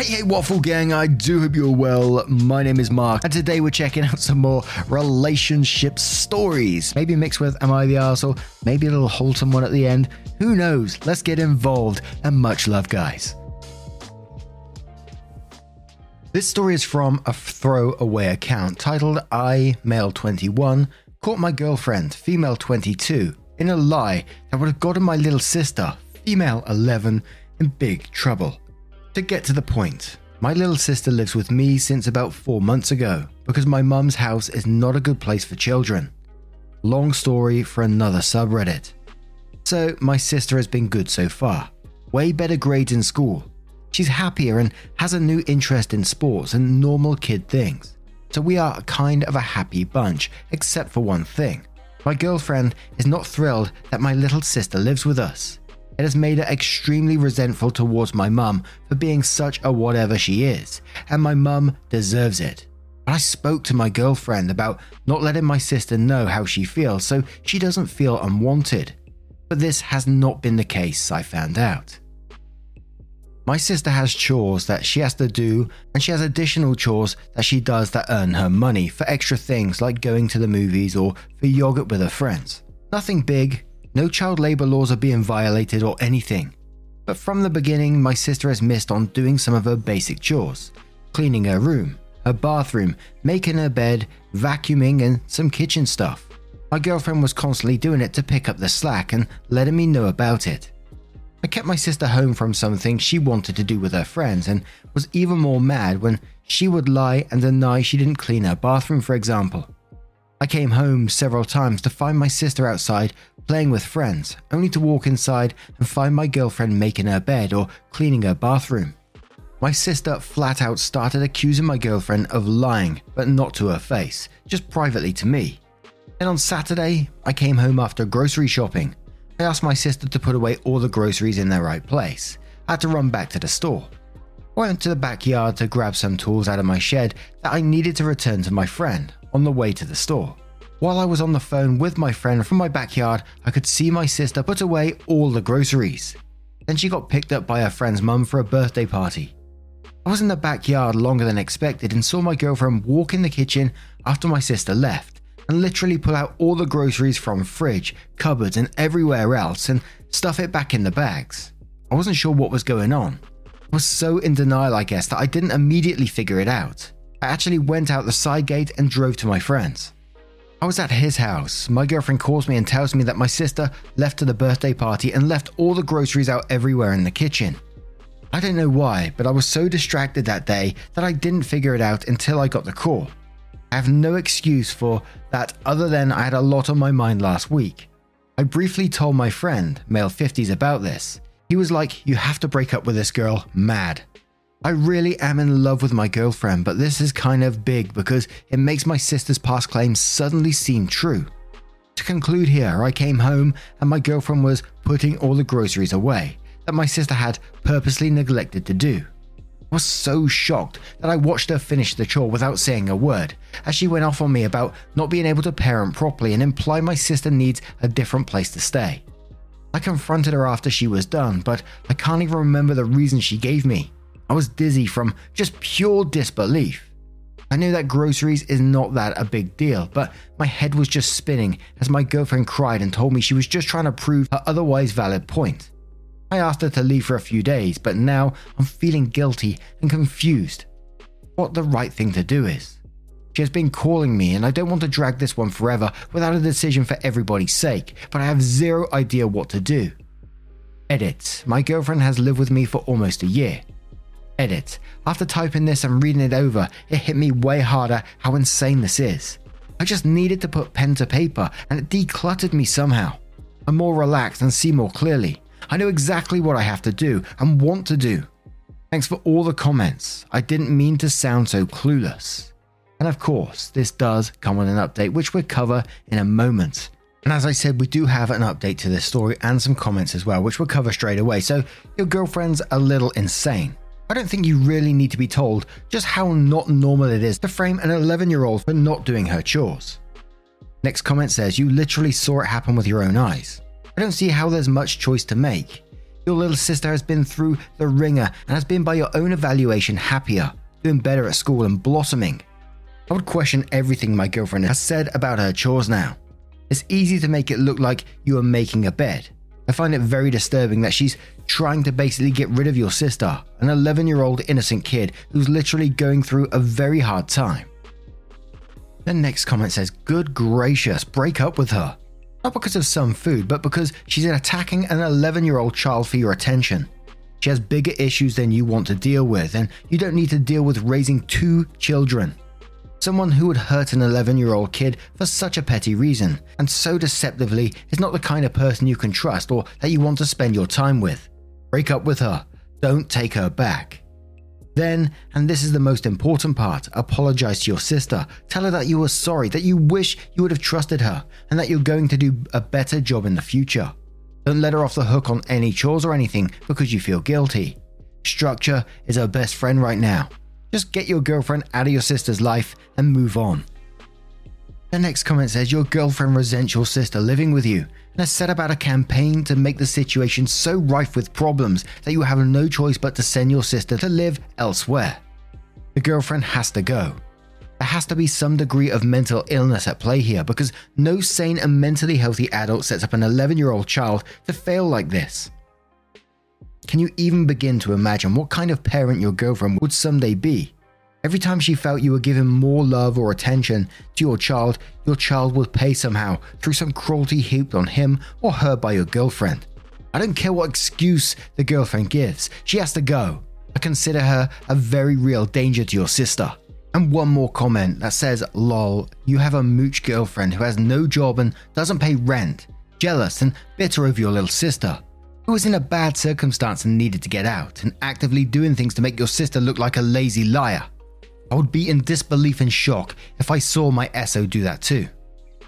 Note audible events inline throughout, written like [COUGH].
Hey, hey, Waffle Gang, I do hope you're well. My name is Mark, and today we're checking [LAUGHS] out some more relationship stories. Maybe mixed with Am I the Arsehole? Maybe a little wholesome one at the end. Who knows? Let's get involved, and much love, guys. This story is from a throwaway account titled I, male 21, caught my girlfriend, female 22, in a lie that would have gotten my little sister, female 11, in big trouble. To get to the point, my little sister lives with me since about four months ago because my mum's house is not a good place for children. Long story for another subreddit. So, my sister has been good so far. Way better grades in school. She's happier and has a new interest in sports and normal kid things. So, we are a kind of a happy bunch, except for one thing. My girlfriend is not thrilled that my little sister lives with us. It has made her extremely resentful towards my mum for being such a whatever she is, and my mum deserves it. But I spoke to my girlfriend about not letting my sister know how she feels so she doesn't feel unwanted. But this has not been the case, I found out. My sister has chores that she has to do, and she has additional chores that she does that earn her money for extra things like going to the movies or for yogurt with her friends. Nothing big, no child labour laws are being violated or anything. But from the beginning, my sister has missed on doing some of her basic chores cleaning her room, her bathroom, making her bed, vacuuming, and some kitchen stuff. My girlfriend was constantly doing it to pick up the slack and letting me know about it. I kept my sister home from something she wanted to do with her friends and was even more mad when she would lie and deny she didn't clean her bathroom, for example. I came home several times to find my sister outside playing with friends, only to walk inside and find my girlfriend making her bed or cleaning her bathroom. My sister flat out started accusing my girlfriend of lying, but not to her face, just privately to me. Then on Saturday, I came home after grocery shopping. I asked my sister to put away all the groceries in their right place. I had to run back to the store. I went to the backyard to grab some tools out of my shed that I needed to return to my friend on the way to the store. While I was on the phone with my friend from my backyard, I could see my sister put away all the groceries. Then she got picked up by her friend's mum for a birthday party. I was in the backyard longer than expected and saw my girlfriend walk in the kitchen after my sister left and literally pull out all the groceries from fridge, cupboards, and everywhere else and stuff it back in the bags. I wasn't sure what was going on. I was so in denial, I guess, that I didn't immediately figure it out. I actually went out the side gate and drove to my friend's. I was at his house. My girlfriend calls me and tells me that my sister left to the birthday party and left all the groceries out everywhere in the kitchen. I don't know why, but I was so distracted that day that I didn't figure it out until I got the call. I have no excuse for that other than I had a lot on my mind last week. I briefly told my friend, male 50s, about this. He was like, You have to break up with this girl, mad. I really am in love with my girlfriend, but this is kind of big because it makes my sister's past claims suddenly seem true. To conclude here, I came home and my girlfriend was putting all the groceries away that my sister had purposely neglected to do. I was so shocked that I watched her finish the chore without saying a word, as she went off on me about not being able to parent properly and imply my sister needs a different place to stay. I confronted her after she was done, but I can't even remember the reason she gave me. I was dizzy from just pure disbelief. I knew that groceries is not that a big deal, but my head was just spinning as my girlfriend cried and told me she was just trying to prove her otherwise valid point. I asked her to leave for a few days, but now I'm feeling guilty and confused. What the right thing to do is. She has been calling me, and I don't want to drag this one forever without a decision for everybody's sake, but I have zero idea what to do. Edit My girlfriend has lived with me for almost a year. Edit. After typing this and reading it over, it hit me way harder how insane this is. I just needed to put pen to paper and it decluttered me somehow. I'm more relaxed and see more clearly. I know exactly what I have to do and want to do. Thanks for all the comments. I didn't mean to sound so clueless. And of course, this does come with an update, which we'll cover in a moment. And as I said, we do have an update to this story and some comments as well, which we'll cover straight away. So, your girlfriend's a little insane. I don't think you really need to be told just how not normal it is to frame an 11 year old for not doing her chores. Next comment says, You literally saw it happen with your own eyes. I don't see how there's much choice to make. Your little sister has been through the ringer and has been, by your own evaluation, happier, doing better at school, and blossoming. I would question everything my girlfriend has said about her chores now. It's easy to make it look like you are making a bed. I find it very disturbing that she's trying to basically get rid of your sister, an 11 year old innocent kid who's literally going through a very hard time. The next comment says, Good gracious, break up with her. Not because of some food, but because she's attacking an 11 year old child for your attention. She has bigger issues than you want to deal with, and you don't need to deal with raising two children. Someone who would hurt an 11 year old kid for such a petty reason, and so deceptively, is not the kind of person you can trust or that you want to spend your time with. Break up with her. Don't take her back. Then, and this is the most important part, apologize to your sister. Tell her that you are sorry, that you wish you would have trusted her, and that you're going to do a better job in the future. Don't let her off the hook on any chores or anything because you feel guilty. Structure is her best friend right now. Just get your girlfriend out of your sister's life and move on. The next comment says your girlfriend resents your sister living with you and has set about a campaign to make the situation so rife with problems that you have no choice but to send your sister to live elsewhere. The girlfriend has to go. There has to be some degree of mental illness at play here because no sane and mentally healthy adult sets up an 11 year old child to fail like this. Can you even begin to imagine what kind of parent your girlfriend would someday be? Every time she felt you were giving more love or attention to your child, your child would pay somehow through some cruelty heaped on him or her by your girlfriend. I don't care what excuse the girlfriend gives, she has to go. I consider her a very real danger to your sister. And one more comment that says, lol, you have a mooch girlfriend who has no job and doesn't pay rent, jealous and bitter over your little sister, who was in a bad circumstance and needed to get out, and actively doing things to make your sister look like a lazy liar. I would be in disbelief and shock if I saw my SO do that too.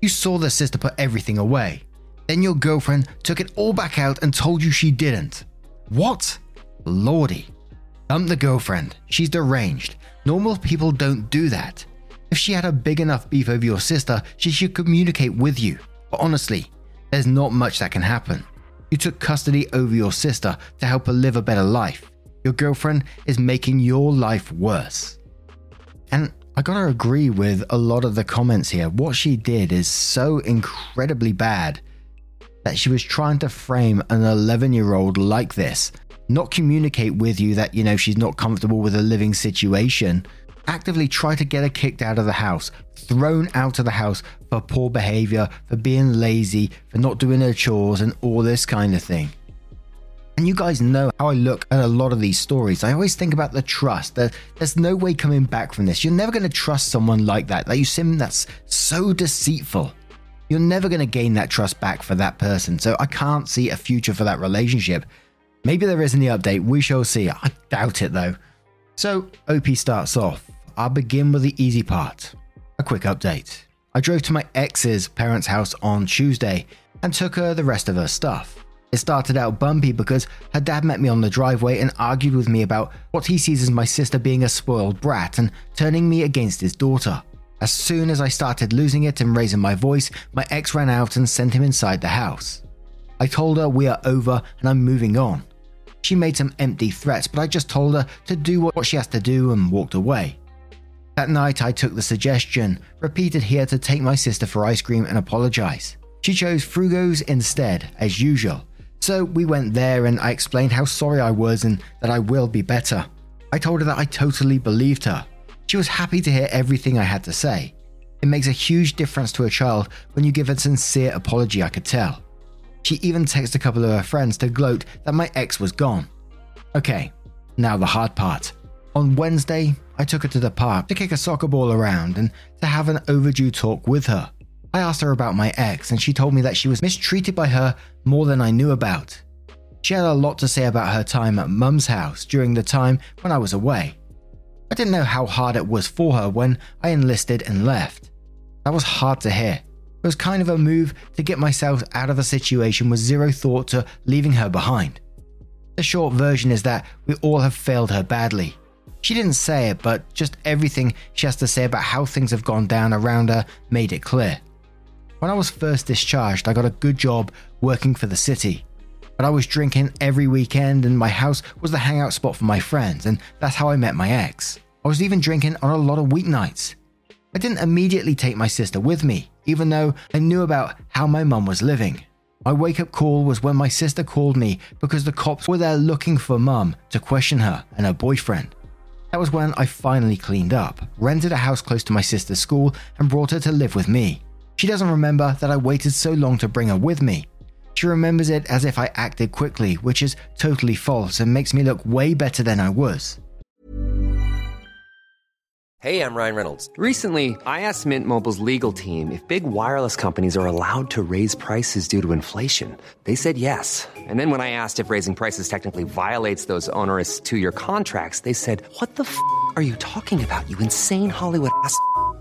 You saw the sister put everything away. Then your girlfriend took it all back out and told you she didn't. What? Lordy. Dump the girlfriend. She's deranged. Normal people don't do that. If she had a big enough beef over your sister, she should communicate with you. But honestly, there's not much that can happen. You took custody over your sister to help her live a better life. Your girlfriend is making your life worse. And I gotta agree with a lot of the comments here. What she did is so incredibly bad that she was trying to frame an 11 year old like this, not communicate with you that, you know, she's not comfortable with a living situation, actively try to get her kicked out of the house, thrown out of the house for poor behavior, for being lazy, for not doing her chores, and all this kind of thing. And you guys know how I look at a lot of these stories. I always think about the trust. There's no way coming back from this. You're never going to trust someone like that. That you seem that's so deceitful. You're never going to gain that trust back for that person. So I can't see a future for that relationship. Maybe there is in the update. We shall see. I doubt it though. So OP starts off. I'll begin with the easy part. A quick update. I drove to my ex's parents' house on Tuesday and took her the rest of her stuff. It started out bumpy because her dad met me on the driveway and argued with me about what he sees as my sister being a spoiled brat and turning me against his daughter. As soon as I started losing it and raising my voice, my ex ran out and sent him inside the house. I told her we are over and I'm moving on. She made some empty threats, but I just told her to do what she has to do and walked away. That night, I took the suggestion, repeated here to take my sister for ice cream and apologize. She chose Frugo's instead, as usual, so we went there and I explained how sorry I was and that I will be better. I told her that I totally believed her. She was happy to hear everything I had to say. It makes a huge difference to a child when you give a sincere apology, I could tell. She even texted a couple of her friends to gloat that my ex was gone. Okay, now the hard part. On Wednesday, I took her to the park to kick a soccer ball around and to have an overdue talk with her. I asked her about my ex, and she told me that she was mistreated by her more than I knew about. She had a lot to say about her time at mum's house during the time when I was away. I didn't know how hard it was for her when I enlisted and left. That was hard to hear. It was kind of a move to get myself out of a situation with zero thought to leaving her behind. The short version is that we all have failed her badly. She didn't say it, but just everything she has to say about how things have gone down around her made it clear. When I was first discharged, I got a good job working for the city. But I was drinking every weekend, and my house was the hangout spot for my friends, and that's how I met my ex. I was even drinking on a lot of weeknights. I didn't immediately take my sister with me, even though I knew about how my mum was living. My wake up call was when my sister called me because the cops were there looking for mum to question her and her boyfriend. That was when I finally cleaned up, rented a house close to my sister's school, and brought her to live with me. She doesn't remember that I waited so long to bring her with me. She remembers it as if I acted quickly, which is totally false and makes me look way better than I was. Hey, I'm Ryan Reynolds. Recently, I asked Mint Mobile's legal team if big wireless companies are allowed to raise prices due to inflation. They said yes. And then when I asked if raising prices technically violates those onerous two year contracts, they said, What the f are you talking about, you insane Hollywood ass?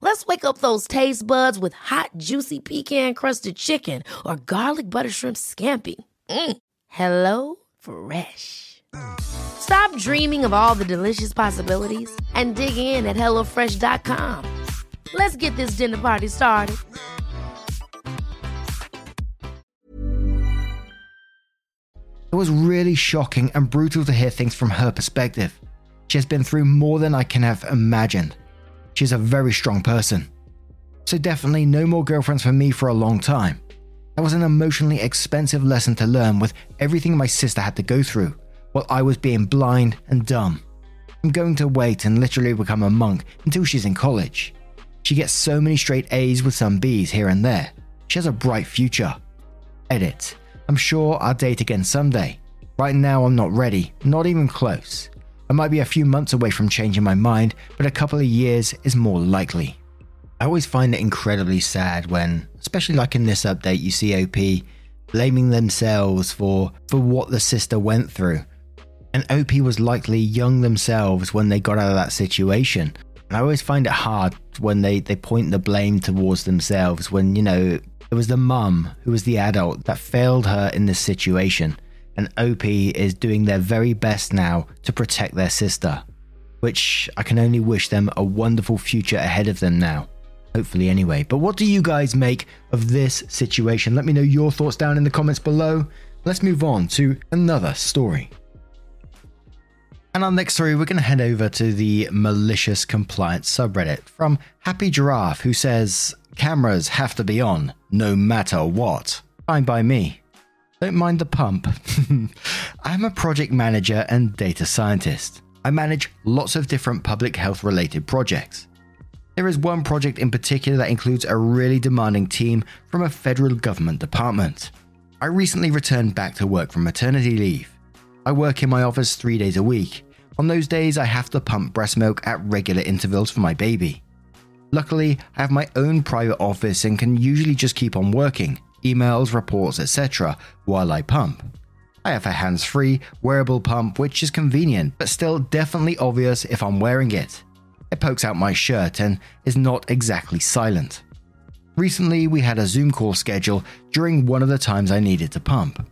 Let's wake up those taste buds with hot, juicy pecan-crusted chicken or garlic butter shrimp scampi. Mm. Hello Fresh. Stop dreaming of all the delicious possibilities and dig in at HelloFresh.com. Let's get this dinner party started. It was really shocking and brutal to hear things from her perspective. She has been through more than I can have imagined. She's a very strong person. So, definitely no more girlfriends for me for a long time. That was an emotionally expensive lesson to learn with everything my sister had to go through while I was being blind and dumb. I'm going to wait and literally become a monk until she's in college. She gets so many straight A's with some B's here and there. She has a bright future. Edit. I'm sure I'll date again someday. Right now, I'm not ready, not even close. I might be a few months away from changing my mind, but a couple of years is more likely. I always find it incredibly sad when, especially like in this update, you see OP blaming themselves for, for what the sister went through. And OP was likely young themselves when they got out of that situation. And I always find it hard when they, they point the blame towards themselves when, you know, it was the mum who was the adult that failed her in this situation. And OP is doing their very best now to protect their sister, which I can only wish them a wonderful future ahead of them now. Hopefully, anyway. But what do you guys make of this situation? Let me know your thoughts down in the comments below. Let's move on to another story. And our next story, we're going to head over to the malicious compliance subreddit from Happy Giraffe, who says, Cameras have to be on, no matter what. Fine by me. Don't mind the pump. [LAUGHS] I'm a project manager and data scientist. I manage lots of different public health related projects. There is one project in particular that includes a really demanding team from a federal government department. I recently returned back to work from maternity leave. I work in my office three days a week. On those days, I have to pump breast milk at regular intervals for my baby. Luckily, I have my own private office and can usually just keep on working emails, reports, etc. while I pump. I have a hands free, wearable pump which is convenient, but still definitely obvious if I'm wearing it. It pokes out my shirt and is not exactly silent. Recently, we had a Zoom call schedule during one of the times I needed to pump.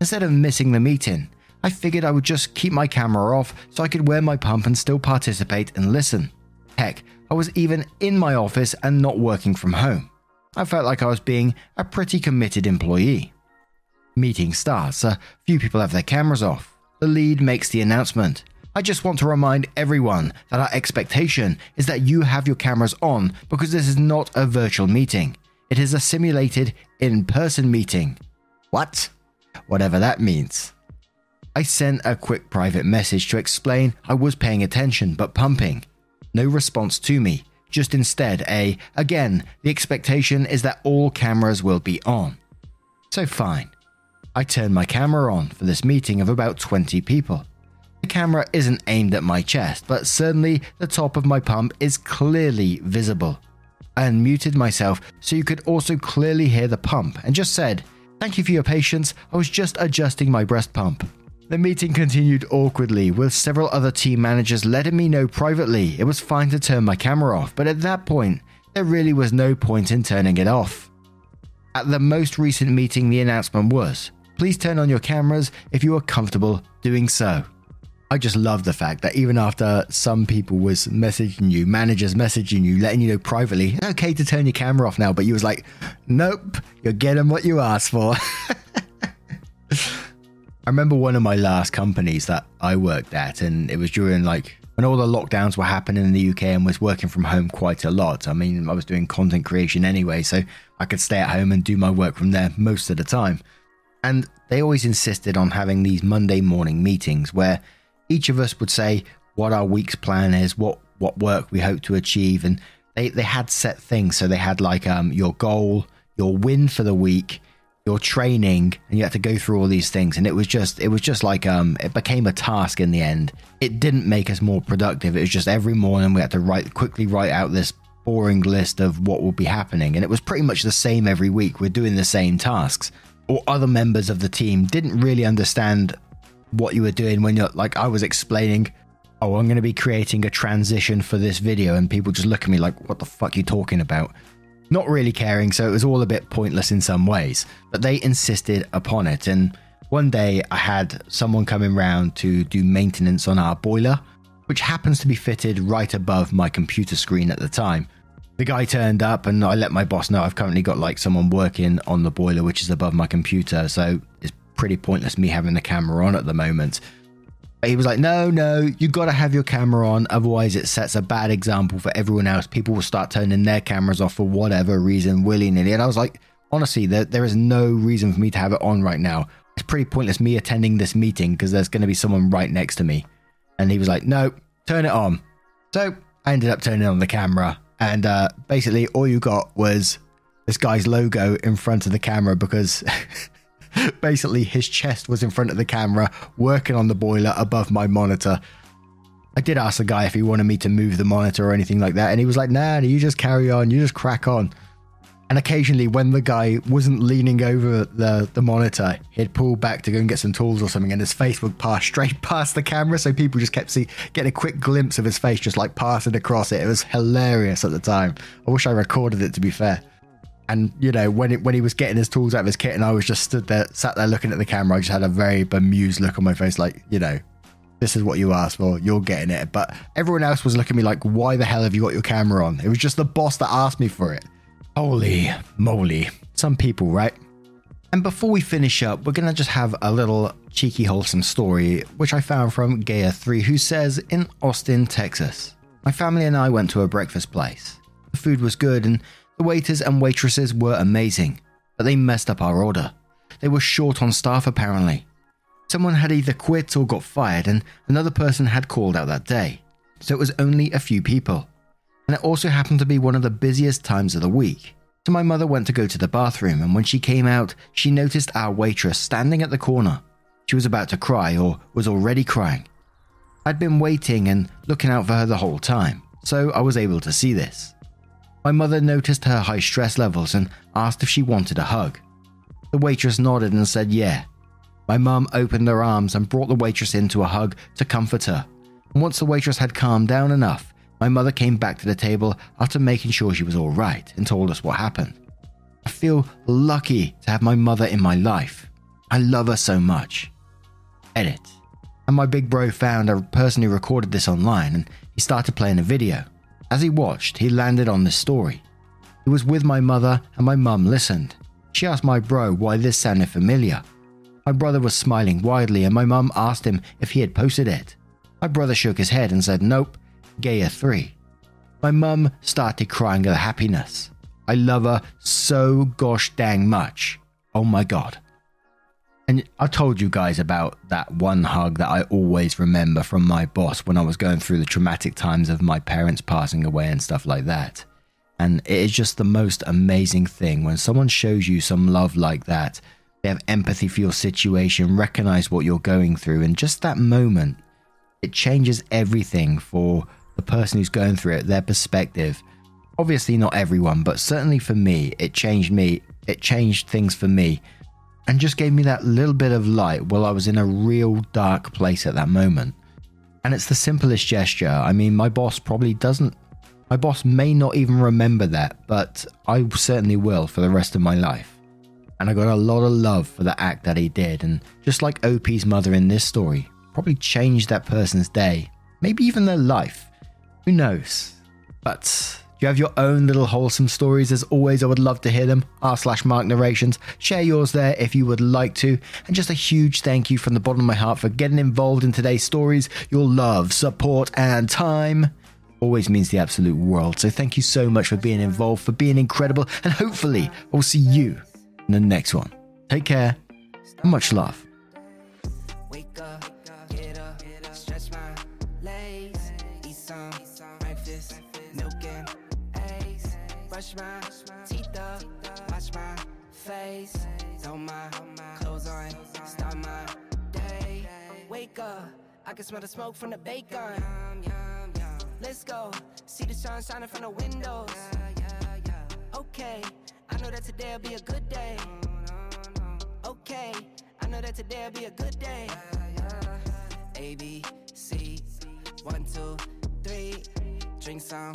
Instead of missing the meeting, I figured I would just keep my camera off so I could wear my pump and still participate and listen. Heck, I was even in my office and not working from home. I felt like I was being a pretty committed employee. Meeting starts, a few people have their cameras off. The lead makes the announcement. I just want to remind everyone that our expectation is that you have your cameras on because this is not a virtual meeting. It is a simulated in person meeting. What? Whatever that means. I sent a quick private message to explain I was paying attention but pumping. No response to me, just instead a, again, the expectation is that all cameras will be on. So fine. I turned my camera on for this meeting of about 20 people. The camera isn't aimed at my chest, but certainly the top of my pump is clearly visible. I unmuted myself so you could also clearly hear the pump and just said, Thank you for your patience, I was just adjusting my breast pump. The meeting continued awkwardly, with several other team managers letting me know privately it was fine to turn my camera off, but at that point, there really was no point in turning it off. At the most recent meeting, the announcement was please turn on your cameras if you are comfortable doing so. I just love the fact that even after some people was messaging you, managers messaging you, letting you know privately, okay to turn your camera off now, but you was like, nope, you're getting what you asked for. [LAUGHS] I remember one of my last companies that I worked at, and it was during like when all the lockdowns were happening in the UK and was working from home quite a lot. I mean, I was doing content creation anyway, so I could stay at home and do my work from there most of the time. And they always insisted on having these Monday morning meetings where each of us would say what our week's plan is, what what work we hope to achieve, and they, they had set things. So they had like um your goal, your win for the week, your training and you had to go through all these things. And it was just it was just like um it became a task in the end. It didn't make us more productive. It was just every morning we had to write quickly write out this boring list of what will be happening. And it was pretty much the same every week. We're doing the same tasks. Or other members of the team didn't really understand what you were doing when you're like I was explaining oh I'm going to be creating a transition for this video. And people just look at me like what the fuck are you talking about not really caring, so it was all a bit pointless in some ways. But they insisted upon it, and one day I had someone coming round to do maintenance on our boiler, which happens to be fitted right above my computer screen at the time. The guy turned up, and I let my boss know I've currently got like someone working on the boiler, which is above my computer, so it's pretty pointless me having the camera on at the moment he was like, no, no, you got to have your camera on. Otherwise, it sets a bad example for everyone else. People will start turning their cameras off for whatever reason, willy nilly. And I was like, honestly, there, there is no reason for me to have it on right now. It's pretty pointless me attending this meeting because there's going to be someone right next to me. And he was like, no, turn it on. So I ended up turning on the camera. And uh, basically, all you got was this guy's logo in front of the camera because. [LAUGHS] [LAUGHS] Basically, his chest was in front of the camera, working on the boiler above my monitor. I did ask the guy if he wanted me to move the monitor or anything like that, and he was like, nah, you just carry on, you just crack on. And occasionally, when the guy wasn't leaning over the, the monitor, he'd pull back to go and get some tools or something, and his face would pass [LAUGHS] straight past the camera. So people just kept see, getting a quick glimpse of his face, just like passing across it. It was hilarious at the time. I wish I recorded it, to be fair. And you know, when it when he was getting his tools out of his kit, and I was just stood there, sat there looking at the camera, I just had a very bemused look on my face, like you know, this is what you asked for, you're getting it. But everyone else was looking at me like, why the hell have you got your camera on? It was just the boss that asked me for it. Holy moly, some people, right? And before we finish up, we're gonna just have a little cheeky, wholesome story, which I found from Gaia3, who says in Austin, Texas, my family and I went to a breakfast place. The food was good, and the waiters and waitresses were amazing, but they messed up our order. They were short on staff apparently. Someone had either quit or got fired, and another person had called out that day. So it was only a few people. And it also happened to be one of the busiest times of the week. So my mother went to go to the bathroom, and when she came out, she noticed our waitress standing at the corner. She was about to cry or was already crying. I'd been waiting and looking out for her the whole time, so I was able to see this. My mother noticed her high stress levels and asked if she wanted a hug. The waitress nodded and said yeah. My mum opened her arms and brought the waitress into a hug to comfort her. And once the waitress had calmed down enough, my mother came back to the table after making sure she was all right and told us what happened. I feel lucky to have my mother in my life. I love her so much. Edit. And my big bro found a person who recorded this online and he started playing a video. As he watched, he landed on this story. He was with my mother, and my mum listened. She asked my bro why this sounded familiar. My brother was smiling widely, and my mum asked him if he had posted it. My brother shook his head and said, Nope, Gaia 3. My mum started crying of happiness. I love her so gosh dang much. Oh my god. And I told you guys about that one hug that I always remember from my boss when I was going through the traumatic times of my parents passing away and stuff like that. And it is just the most amazing thing when someone shows you some love like that. They have empathy for your situation, recognize what you're going through, and just that moment, it changes everything for the person who's going through it, their perspective. Obviously, not everyone, but certainly for me, it changed me. It changed things for me and just gave me that little bit of light while I was in a real dark place at that moment. And it's the simplest gesture. I mean, my boss probably doesn't, my boss may not even remember that, but I certainly will for the rest of my life. And I got a lot of love for the act that he did. And just like OP's mother in this story, probably changed that person's day, maybe even their life. Who knows? But you have your own little wholesome stories? As always, I would love to hear them. R slash Mark Narrations. Share yours there if you would like to. And just a huge thank you from the bottom of my heart for getting involved in today's stories. Your love, support, and time always means the absolute world. So thank you so much for being involved, for being incredible, and hopefully I'll see you in the next one. Take care. and Much love. Brush my teeth up, wash my face, throw my clothes on, start my day. Wake up, I can smell the smoke from the bacon. Let's go, see the sun shining from the windows. Okay, I know that today'll be a good day. Okay, I know that today'll be a good day. A B C, one two three, drink some.